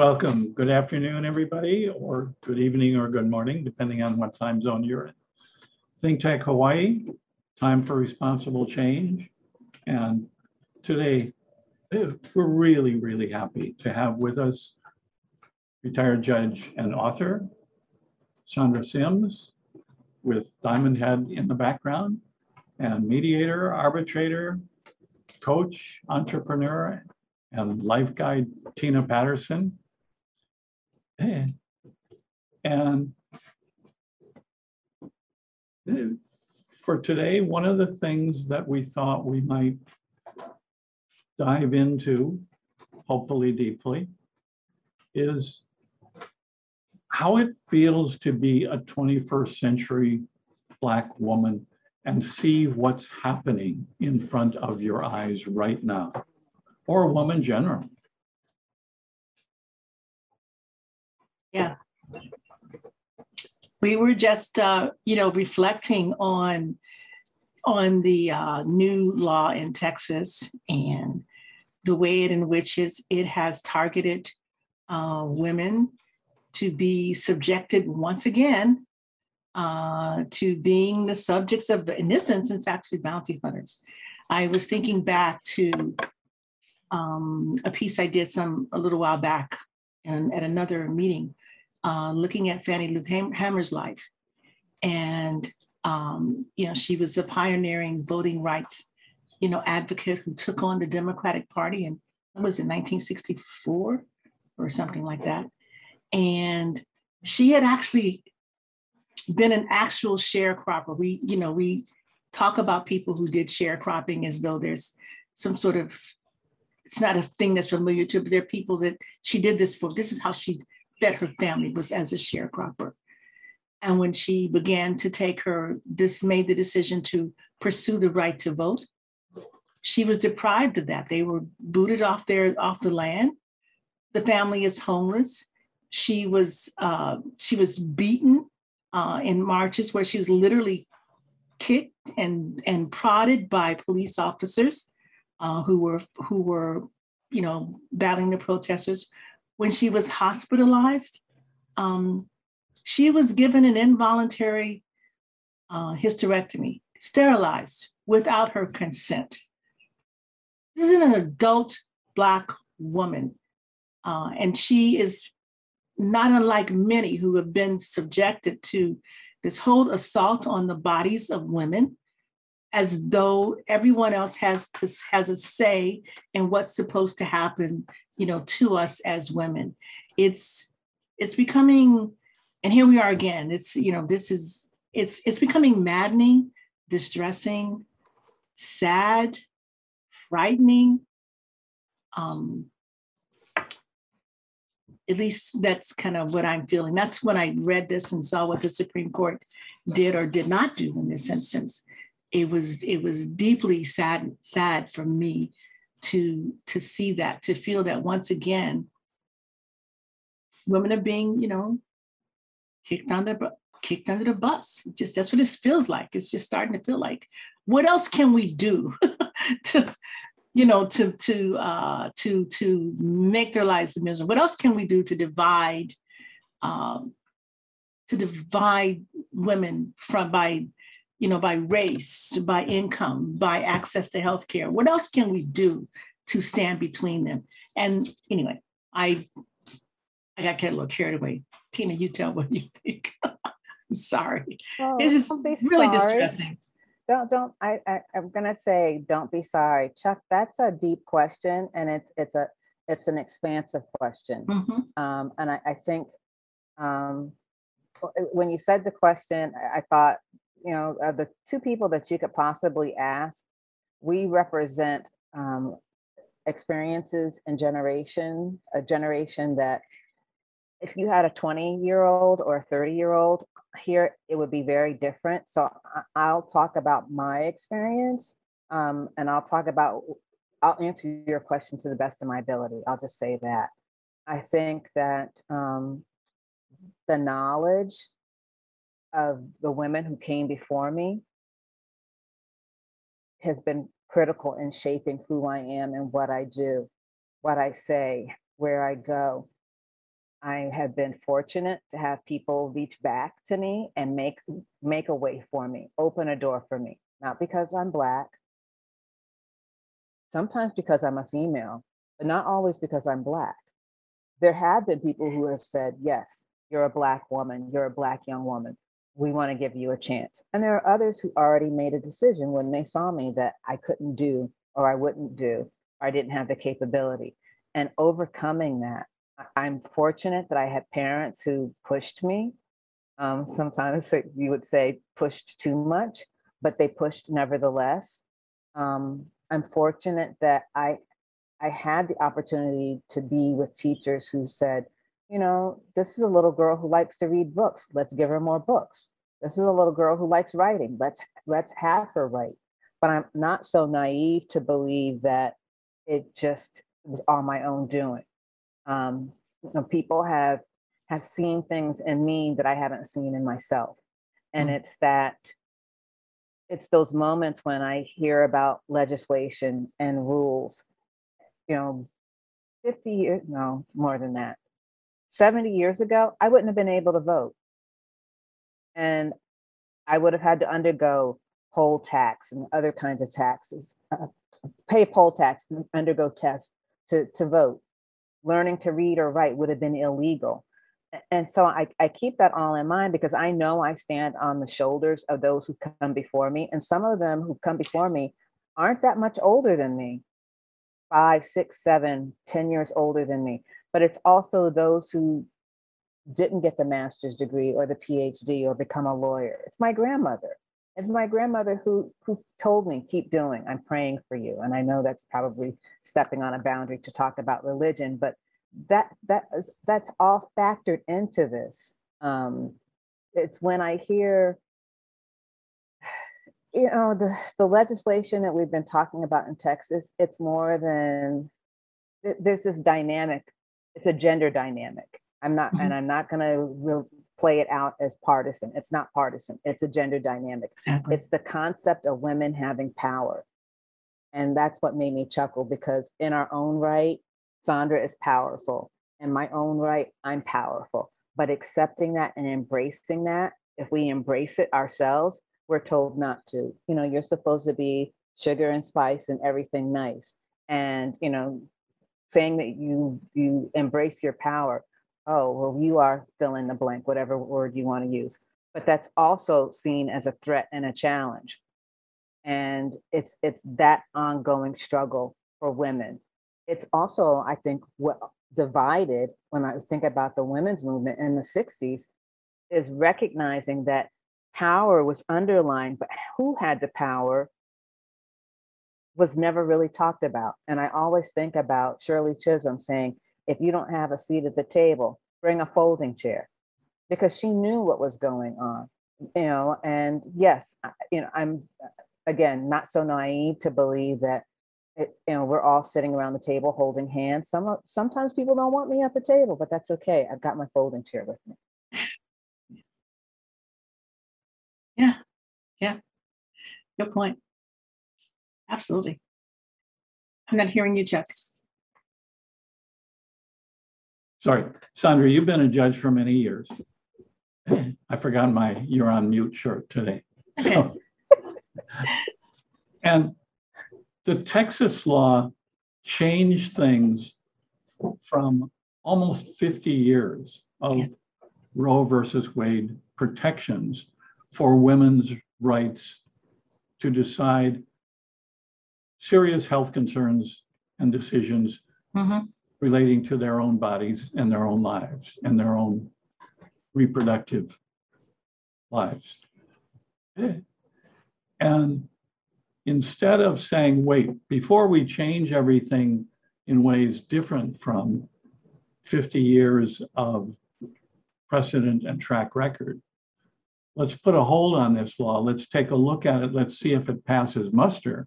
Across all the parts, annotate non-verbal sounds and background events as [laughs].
Welcome. Good afternoon, everybody, or good evening or good morning, depending on what time zone you're in. Think Tech Hawaii, time for responsible change. And today, we're really, really happy to have with us retired judge and author Sandra Simms with Diamond Head in the background and mediator, arbitrator, coach, entrepreneur, and life guide Tina Patterson. And for today, one of the things that we thought we might dive into, hopefully deeply, is how it feels to be a 21st century Black woman and see what's happening in front of your eyes right now, or a woman general. Yeah. We were just, uh, you know, reflecting on, on the uh, new law in Texas and the way in which it has targeted uh, women to be subjected once again uh, to being the subjects of, in this instance, actually bounty hunters. I was thinking back to um, a piece I did some, a little while back and at another meeting, uh, looking at Fannie Lou Ham- Hamer's life. And, um, you know, she was a pioneering voting rights, you know, advocate who took on the Democratic Party in, what was it, 1964 or something like that. And she had actually been an actual sharecropper. We, you know, we talk about people who did sharecropping as though there's some sort of it's not a thing that's familiar to, but there are people that she did this for. This is how she fed her family was as a sharecropper. And when she began to take her, this made the decision to pursue the right to vote, she was deprived of that. They were booted off their off the land. The family is homeless. She was uh, she was beaten uh, in marches where she was literally kicked and and prodded by police officers uh, who were who were you know battling the protesters when she was hospitalized um, she was given an involuntary uh, hysterectomy sterilized without her consent. This is an adult black woman uh, and she is not unlike many who have been subjected to this whole assault on the bodies of women as though everyone else has to has a say in what's supposed to happen you know to us as women. It's it's becoming and here we are again it's you know this is it's it's becoming maddening distressing sad frightening um at least that's kind of what i'm feeling. That's when i read this and saw what the supreme court did or did not do in this instance. It was it was deeply sad sad for me to to see that to feel that once again women are being you know kicked under kicked under the bus. Just that's what this feels like. It's just starting to feel like what else can we do [laughs] to you know to to uh to to make their lives miserable? What else can we do to divide um to divide women from by you know, by race, by income, by access to healthcare. What else can we do to stand between them? And anyway, I I got a little carried away. Tina, you tell what you think. [laughs] I'm sorry. Oh, It is don't be really sorry. distressing. Don't, don't, I, I, I'm gonna say, don't be sorry. Chuck, that's a deep question and it's, it's a, it's an expansive question. Mhm. Um, and I, I think, um, when you said the question, I, I thought, you know, of the two people that you could possibly ask, we represent, um, experiences and generation, a generation that if you had a 20 year old or a 30 year old here, it would be very different. So I'll talk about my experience um, and I'll talk about, I'll answer your question to the best of my ability. I'll just say that. I think that um, the knowledge of the women who came before me has been critical in shaping who I am and what I do, what I say, where I go. I have been fortunate to have people reach back to me and make make a way for me, open a door for me. Not because I'm black, sometimes because I'm a female, but not always because I'm black. There have been people who have said, "Yes, you're a black woman, you're a black young woman. We want to give you a chance." And there are others who already made a decision when they saw me that I couldn't do or I wouldn't do or I didn't have the capability. And overcoming that I'm fortunate that I had parents who pushed me. Um, sometimes [laughs] you would say pushed too much, but they pushed nevertheless. Um, I'm fortunate that I I had the opportunity to be with teachers who said, you know, this is a little girl who likes to read books. Let's give her more books. This is a little girl who likes writing. Let's let's have her write. But I'm not so naive to believe that it just was all my own doing um, you know, people have have seen things in me that I haven't seen in myself, and Mm. it's that it's those moments when I hear about legislation and rules. You know, fifty years no more than that, seventy years ago, I wouldn't have been able to vote, and I would have had to undergo poll tax and other kinds of taxes, uh, pay poll tax and undergo tests to to vote learning to read or write would have been illegal. And so I, I keep that all in mind because I know I stand on the shoulders of those who come before me. And some of them who've come before me aren't that much older than me five, six, seven, ten years older than me. But it's also those who didn't get the master's degree or the PhD or become a lawyer. It's my grandmother. It's my grandmother who who told me, keep doing. I'm praying for you. And I know that's probably stepping on a boundary to talk about religion, but that that is that's all factored into this. Um, it's when I hear, [sighs] you know, the the legislation that we've been talking about in Texas. It's more than th- there's this dynamic. It's a gender dynamic. I'm not, and mm-hmm. I'm not going to re- play it out as partisan. It's not partisan. It's a gender dynamic. Exactly. It's the concept of women having power. And that's what made me chuckle because in our own right, Sandra is powerful. In my own right, I'm powerful. But accepting that and embracing that, if we embrace it ourselves, we're told not to. You know, you're supposed to be sugar and spice and everything nice. And, you know, saying that you you embrace your power. Oh, well, you are fill in the blank, whatever word you want to use. But that's also seen as a threat and a challenge and it's it's that ongoing struggle for women it's also i think what divided when i think about the women's movement in the 60s is recognizing that power was underlined but who had the power was never really talked about and i always think about shirley chisholm saying if you don't have a seat at the table bring a folding chair because she knew what was going on you know and yes you know i'm again, not so naive to believe that it, you know we're all sitting around the table holding hands. Some sometimes people don't want me at the table, but that's okay. I've got my folding chair with me. Yeah, yeah, good point. Absolutely. I'm not hearing you, Chuck. Sorry, Sandra, you've been a judge for many years. I forgot my you're on mute shirt today. So, [laughs] and the Texas law changed things from almost 50 years of Yeah. Roe versus Wade protections for women's rights to decide serious health concerns and decisions Mhm. relating to their own bodies and their own lives and their own reproductive lives. And instead of saying, wait, before we change everything in ways different from 50 years of precedent and track record, let's put a hold on this law. Let's take a look at it. Let's see if it passes muster.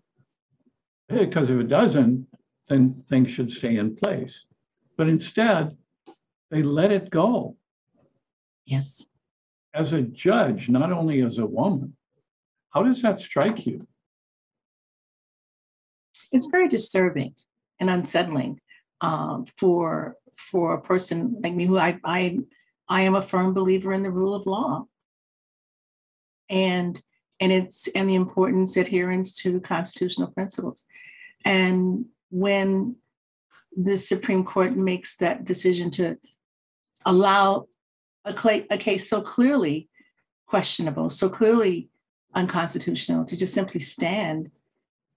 Because if it doesn't, then things should stay in place. But instead, they let it go. Yes. As a judge, not only as a woman, how does that strike you? It's very disturbing and unsettling um, for for a person like me who I, I, I am a firm believer in the rule of law. And, and it's, and the importance adherence to constitutional principles. And when the Supreme Court makes that decision to allow a, cla- a case so clearly questionable, so clearly unconstitutional, to just simply stand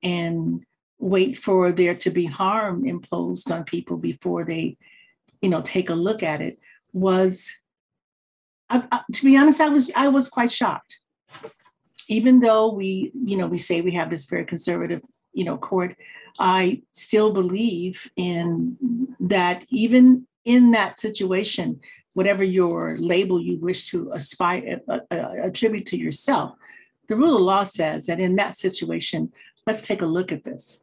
and wait for there to be harm imposed on people before they, you know, take a look at it was, I, I- to be honest, I was I was quite shocked. Even though we, you know, we say we have this very conservative, you know, court, I still believe in that. Even in that situation, whatever your label you wish to aspire uh, uh, attribute to yourself, the rule of law says that in that situation, let's take a look at this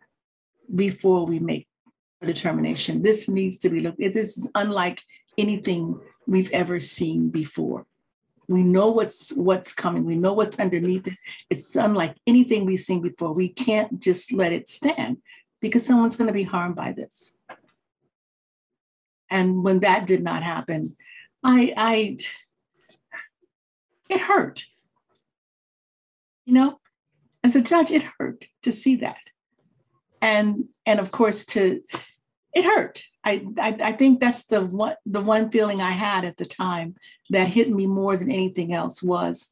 before we make a determination. This needs to be looked, at this is unlike anything we've ever seen before. We know what's what's coming. We know what's underneath it. It's unlike anything we've seen before. We can't just let it stand because someone's going to be harmed by this. And when that did not happen, I I it hurt. You know, as a judge, it hurt to see that. And and of course to it hurt. I, I I think that's the one the one feeling I had at the time that hit me more than anything else was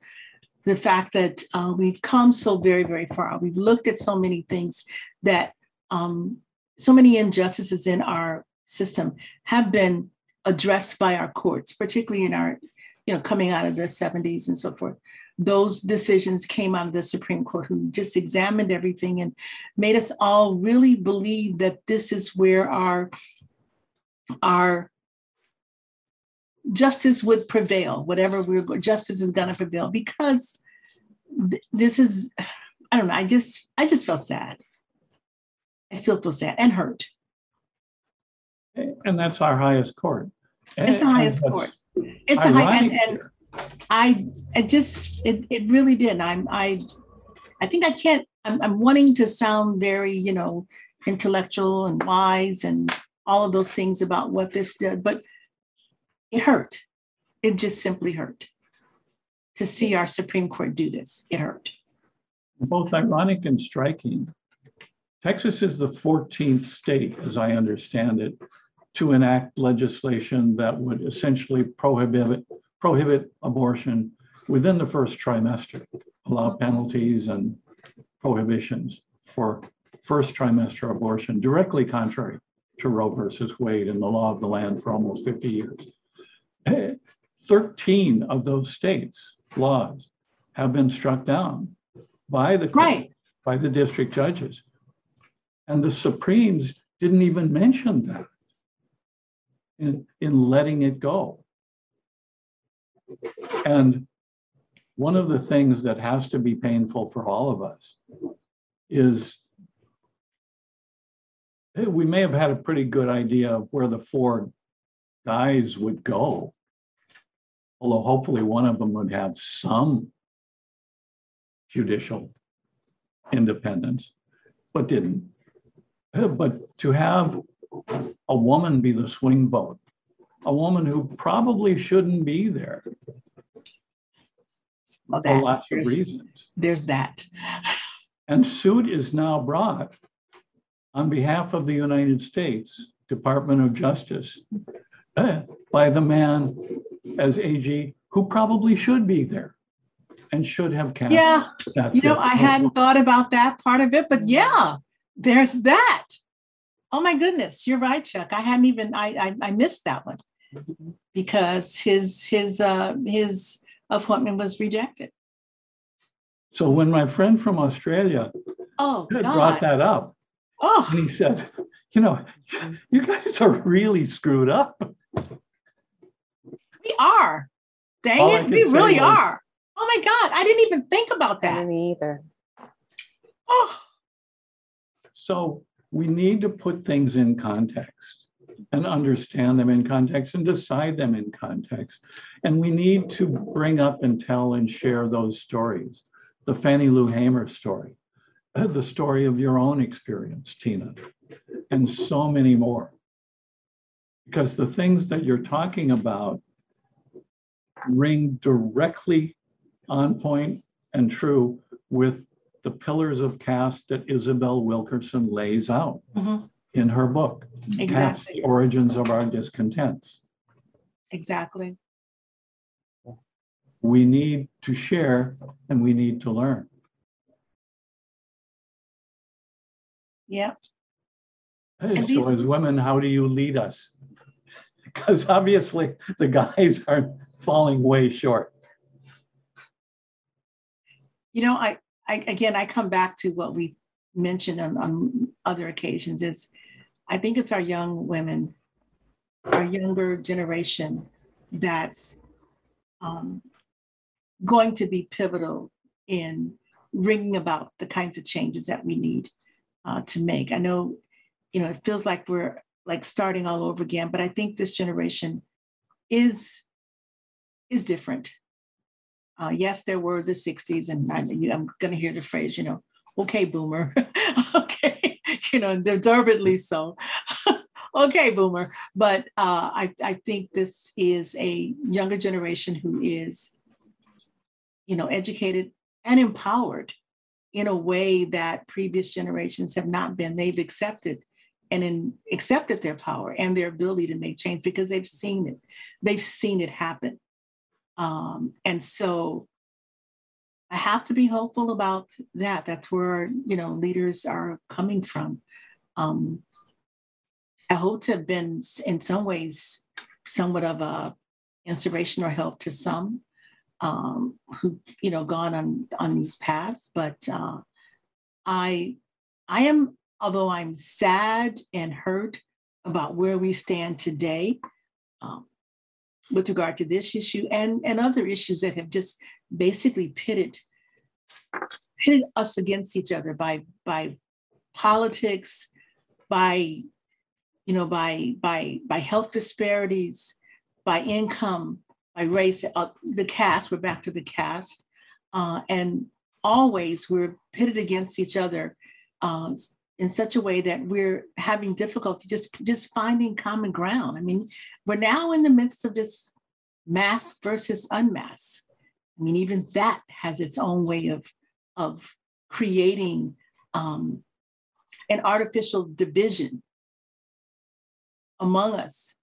the fact that uh, we've come so very very far. We've looked at so many things that um, so many injustices in our system have been addressed by our courts, particularly in our you know coming out of the 70s and so forth those decisions came out of the Supreme Court, who just examined everything and made us all really believe that this is where our, our justice would prevail, whatever we're justice is going to prevail, because th- this is, I don't know, I just, I just felt sad. I still feel sad and hurt. And that's our highest court. It's the highest court. It's the high, and, and I it just it, it really did. I'm I I think I can't I'm I'm wanting to sound very, you know, intellectual and wise and all of those things about what this did, but it hurt. It just simply hurt to see our Supreme Court do this. It hurt. both ironic and striking. Texas is the 14th state, as I understand it, to enact legislation that would essentially prohibit, prohibit abortion within the first trimester, allow penalties and prohibitions for first trimester abortion, directly contrary to Roe versus Wade and the law of the land for almost 50 years. Eh, 13 of those states' laws have been struck down by the court, Right. by the district judges. And the Supremes didn't even mention that in, in letting it go. And one of the things that has to be painful for all of us is we may have had a pretty good idea of where the four guys would go. Although hopefully one of them would have some judicial independence, but didn't. But to have a woman be the swing vote, a woman who probably shouldn't be there Well, for lots of there's, reasons. there's that. And suit is now brought on behalf of the United States Department of Justice uh, by the man as AG who probably should be there and should have cast. Yeah. You know, I hadn't thought about that part of it, but yeah, there's that. Oh my goodness, you're right, Chuck. I hadn't even I I, I missed that one because his his uh his appointment was rejected. So when my friend from Australia Oh [laughs] brought that up, Oh, and he said, you know, you guys are really screwed up. we are. Dang All it, we really was- are. Oh my God, I didn't even think about that. didn't either. Oh, So we need to put things in context and understand them in context and decide them in context. And we need to bring up and tell and share those stories. The Fannie Lou Hamer story, [clears throat] the story of your own experience, Tina, and so many more. Because the things that you're talking about ring directly on point and true with the pillars of caste that Isabel Wilkerson lays out Mhm. In her book. Exactly, the origins of our discontents. exactly. We need to share and we need to learn. Yeah, Hey, And so these- as women, how do you lead us? [laughs] Because obviously the guys [laughs] are falling way short. you know, I, I, again, I come back to what we mentioned on, on other occasions is I think it's our young women, our younger generation that's um, going to be pivotal in bringing about the kinds of changes that we need uh, to make. I know, you know, it feels like we're like starting all over again, but I think this generation is is different. Uh, yes, there were the 60s, and I, I'm going to hear the phrase, you know, okay, boomer. [laughs] okay, [laughs] you know, deservedly so. [laughs] okay, boomer. But uh, I, I think this is a younger generation who is, you know, educated and empowered in a way that previous generations have not been. They've accepted and in, accepted their power and their ability to make change because they've seen it. They've seen it happen. Um, and so I have to be hopeful about that. That's where, you know, leaders are coming from. Um, I hope to have been in some ways somewhat of a inspiration or help to some um, who, you know, gone on on these paths. But uh, I, I am, although I'm sad and hurt about where we stand today, um, with regard to this issue and, and other issues that have just basically pitted pitted us against each other by by politics, by you know, by by by health disparities, by income, by race, uh, the caste. We're back to the caste, uh, and always we're pitted against each other um, in such a way that we're having difficulty just just finding common ground. I mean, we're now in the midst of this mask versus unmask. I mean, even that has its own way of of creating um, an artificial division among us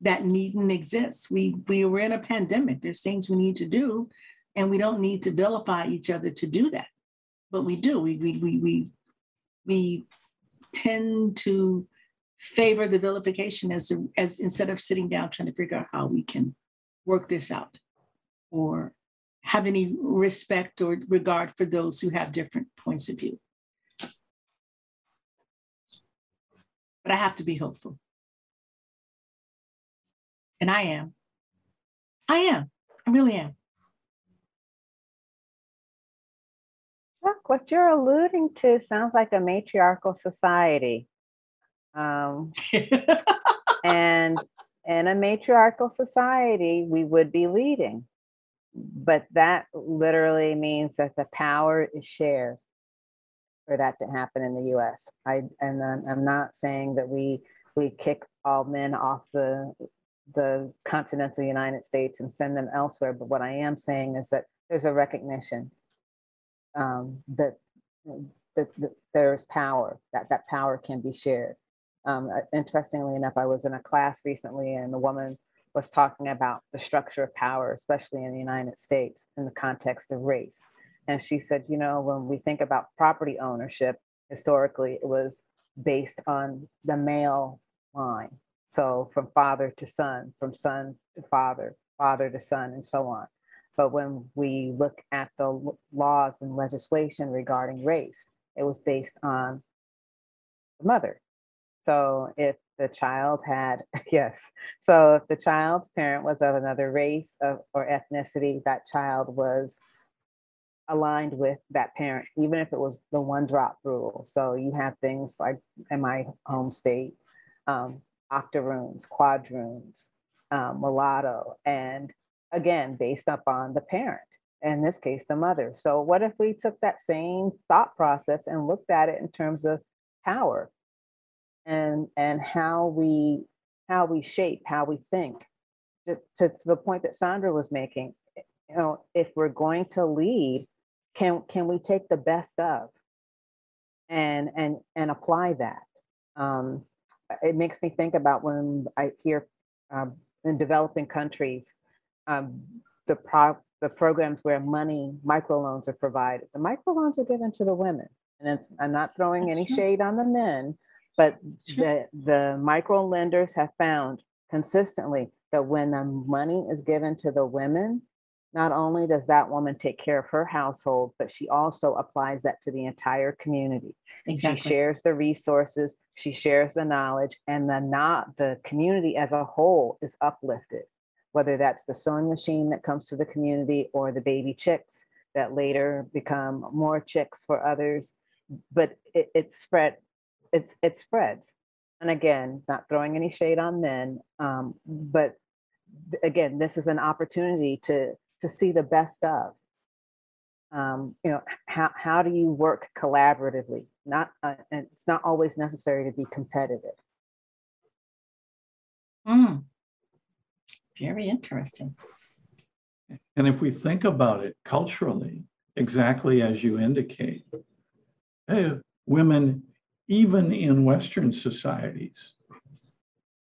that needn't exist. We we were in a pandemic. There's things we need to do, and we don't need to vilify each other to do that. But we do. We we we we we tend to favor the vilification as as instead of sitting down trying to figure out how we can work this out or have any respect or regard for those who have different points of view. But I have to be hopeful. And I am. I am. I really am. Chuck, what you're alluding to sounds like a matriarchal society. Um, [laughs] and in a matriarchal society, we would be leading. But that literally means that the power is shared for that to happen in the US. I and I'm, not saying that we we kick all men off the the continental United States and send them elsewhere. But what I am saying is that there's a recognition um, that, that, that there's power, that that power can be shared. Um, interestingly enough, I was in a class recently and the woman was talking about the structure of power, especially in the United States in the context of race. And she said, you know, when we think about property ownership, historically, it was based on the male line. So from father to son, from son to father, father to son, and so on. But when we look at the laws and legislation regarding race, it was based on the mother. So if the child had, [laughs] yes, so if the child's parent was of another race of, or ethnicity, that child was aligned with that parent, even if it was the one drop rule. So you have things like in my home state, um, octoroons, quadroons, um, mulatto, and again, based upon the parent, in this case, the mother. So what if we took that same thought process and looked at it in terms of power and, and how we how we shape, how we think. To, to, to the point that Sandra was making, you know, if we're going to lead, can, can we take the best of? And, and, and apply that? Um, it makes me think about when I hear um, in developing countries, um, the pro, the programs where money, microloans are provided. The microloans are given to the women. And it's, I'm not throwing any shade on the men, but the, the micro lenders have found consistently that when the money is given to the women, not only does that woman take care of her household, but she also applies that to the entire community. Exactly. She shares the resources, she shares the knowledge, and the not the community as a whole is uplifted. Whether that's the sewing machine that comes to the community or the baby chicks that later become more chicks for others. But it, it spread, it's it spreads. And again, not throwing any shade on men, um, but again, this is an opportunity to to see the best of um, you know, how, how do you work collaboratively? Not, uh, and it's not always necessary to be competitive. Mm. Very interesting. And if we think about it culturally, exactly as you indicate, eh, women, even in Western societies,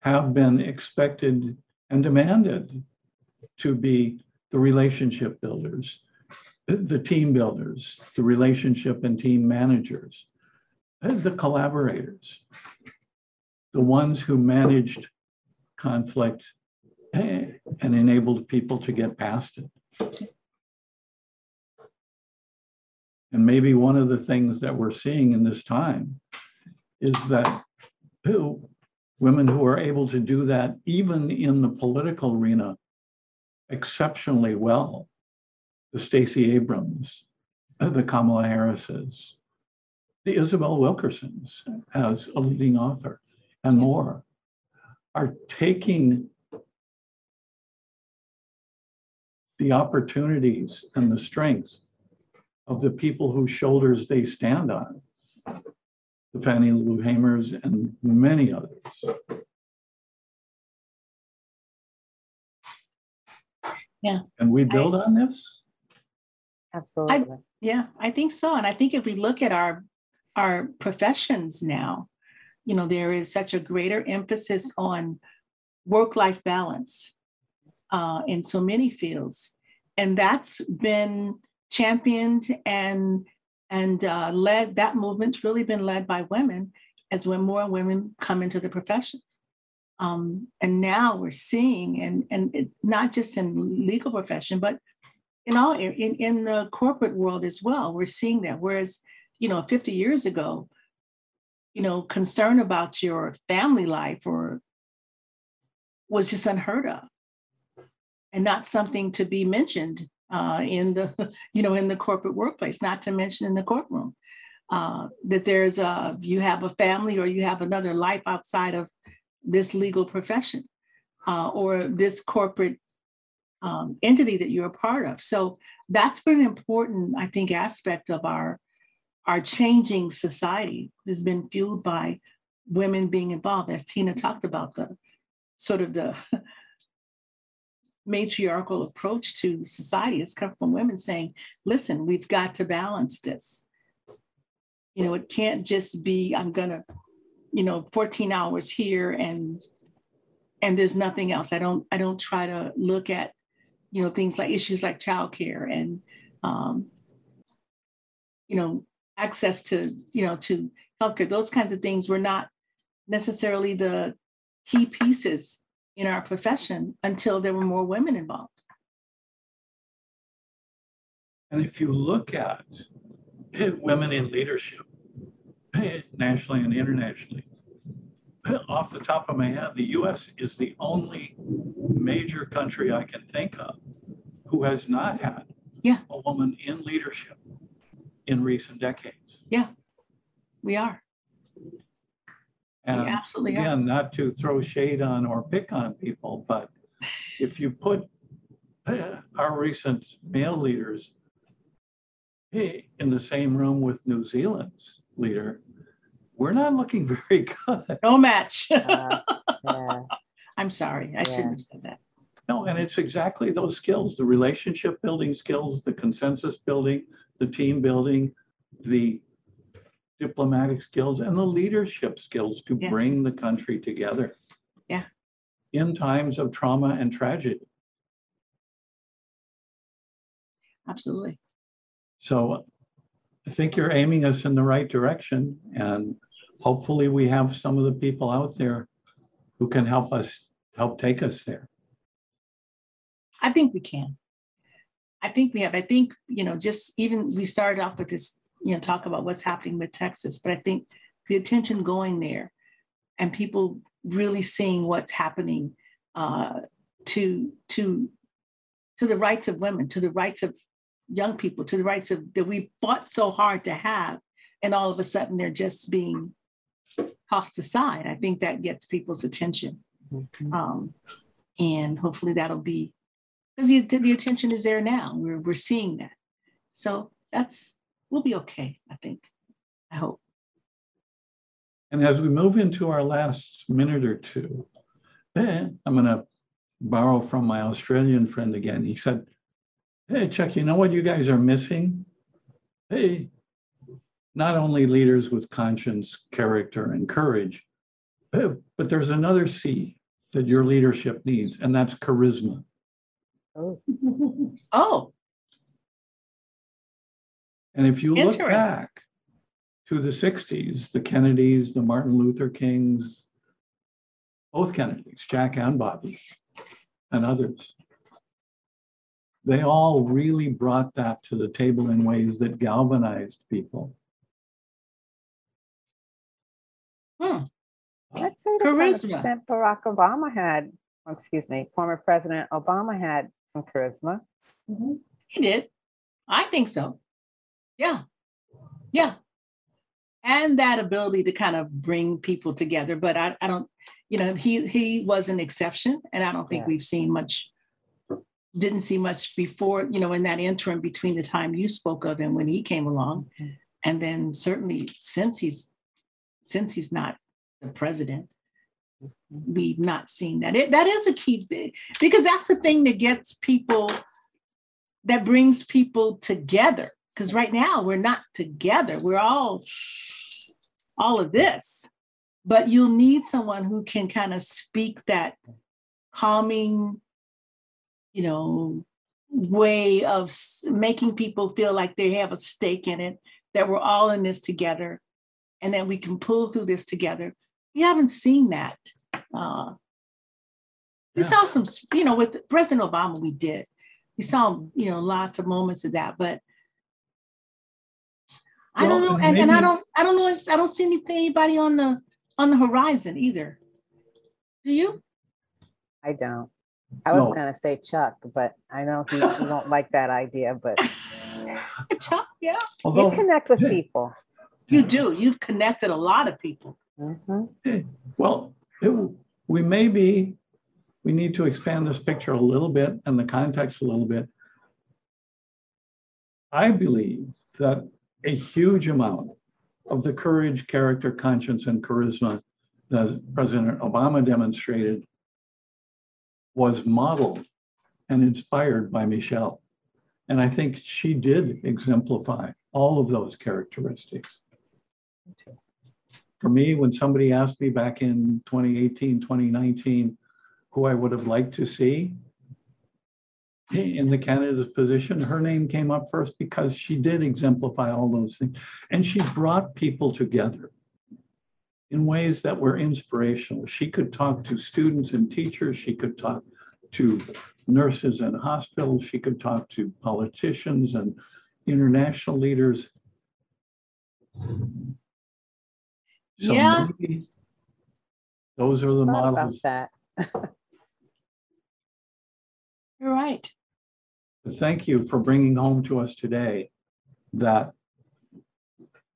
have been expected and demanded to be the relationship builders, the- team builders, the relationship and team managers, the collaborators, the ones who managed conflict eh, and enabled people to get past it. And maybe one of the things that we're seeing in this time is that who, women who are able to do that, even in the political arena, exceptionally well. The Stacey Abrams, the Kamala Harrises, the Isabel Wilkersons as a leading author, and more, are taking the opportunities and the strengths of the people whose shoulders they stand on. The Fannie Lou Hamers and many others. Yeah. And we build on this? Absolutely. Yeah, I think so. And I think if we look at our, our professions now, you know, there is such a greater emphasis on work-life balance uh, in so many fields. And that's been championed and, and uh, led, that movement's really been led by women as when more women come into the professions. Um, and now we're seeing, and, and it, not just in legal profession, but in all in, in the corporate world as well we're seeing that whereas you know 50 years ago you know concern about your family life or was just unheard of and not something to be mentioned uh, in the [laughs] you know in the corporate workplace not to mention in the courtroom uh, that there's a you have a family or you have another life outside of this legal profession uh, or this corporate um, entity that you're a part of. So that's been an important, I think, aspect of our our changing society has been fueled by women being involved, as Tina talked about the sort of the [laughs] matriarchal approach to society has come from women saying, listen, we've got to balance this. You know, it can't just be, I'm gonna, you know, 14 hours here and and there's nothing else. I don't, I don't try to look at you know, things like issues like childcare and, um, you know, access to, you know, to healthcare, those kinds of things were not necessarily the key pieces in our profession until there were more women involved. And if you look at [clears throat] women in leadership, [clears throat] nationally and internationally, [clears throat] off the top of my head, the US is the only major country I can think of who has not had Yeah. a woman in leadership in recent decades. Yeah, we are, And absolutely are. again, not to throw shade on or pick on people, but if you put eh, our recent male leaders eh, in the same room with New Zealand's leader, we're not looking [laughs] very good. No match. Uh, yeah. [laughs] I'm sorry, I shouldn't have said that. No, and it's exactly those skills, the relationship building skills, the consensus building, the team building, the diplomatic skills and the leadership skills to Yeah. bring the country together. Yeah. In times of trauma and tragedy. Absolutely. So I think you're aiming us in the right direction and hopefully we have some of the people out there who can help us, help take us there. I think we can. I think we have. I think, you know, just even we started off with this, you know, talk about what's happening with Texas, but I think the attention going there and people really seeing what's happening uh, to to to the rights of women, to the rights of young people, to the rights of that we fought so hard to have, and all of a sudden they're just being tossed aside. I think that gets people's attention. Um, and hopefully that'll be, because the, the attention is there now. We're, we're seeing that. So that's, we'll be okay, I think. I hope. And as we move into our last minute or two, then I'm going to borrow from my Australian friend again. He said, Hey, Chuck, you know what you guys are missing? Hey, not only leaders with conscience, character, and courage, eh, but there's another C that your leadership needs, and that's charisma. Oh, [laughs] Oh, And if you look back to the 60s, the Kennedys, the Martin Luther Kings, both Kennedys, Jack and Bobby, and others, they all really brought that to the table in ways that galvanized people. hmm, I'd say to Charisma. some extent Barack Obama had, oh, excuse me, former President Obama had some charisma. he did. I think so. Yeah. Yeah. And that ability to kind of bring people together. But I, I don't, you know, he he was an exception. And I don't think Yes. we've seen much, didn't see much before, you know, in that interim between the time you spoke of him when he came along. Mhm. And then certainly since he's since he's not the president, we've not seen that. It, that is a key thing because that's the thing that gets people, that brings people together. Because right now we're not together. We're all all of this, but you'll need someone who can kind of speak that calming, you know, way of making people feel like they have a stake in it. That we're all in this together, and that we can pull through this together. We haven't seen that. Uh, we Yeah. saw some, you know, with President Obama, we did. We saw, you know, lots of moments of that, but I don't know, and and, and I don't, I don't know, I don't see anything, anybody on the, on the horizon either. Do you? I don't. I was No. gonna say Chuck, but I know he, he [laughs] won't like that idea, but [laughs] Chuck, yeah, you connect with yeah. people. you do. You've connected a lot of people. Mhm. well, it- we may be, we need to expand this picture a little bit and the context a little bit. I believe that a huge amount of the courage, character, conscience, and charisma that President Obama demonstrated was modeled and inspired by Michelle. And I think she did exemplify all of those characteristics. For me, when somebody asked me back in 2018, 2019, who I would have liked to see in the candidate's position, her name came up first because she did exemplify all those things. And she brought people together in ways that were inspirational. She could talk to students and teachers. She could talk to nurses and hospitals. She could talk to politicians and international leaders. So Yeah. Those are the models. that. [laughs] You're right. Thank you for bringing home to us today that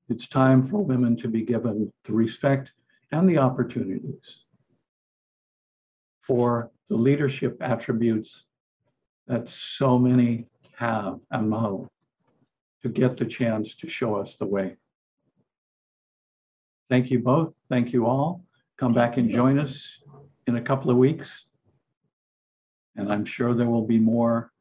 it's time for women to be given the respect and the opportunities for the leadership attributes that so many have and model to get the chance to show us the way. Thank you both. Thank you all. Come back and join us in a couple of weeks. And I'm sure there will be more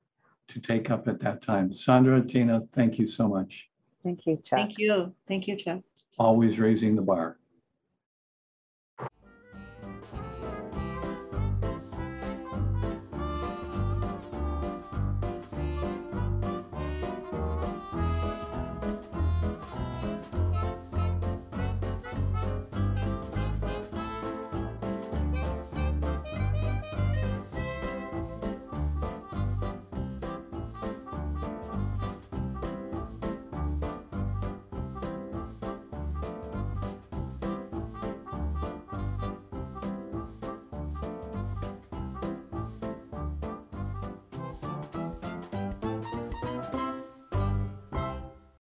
to take up at that time. Sandra, Tina, thank you so much. Thank you, Chuck. Thank you. Thank you, Chuck. Always raising the bar.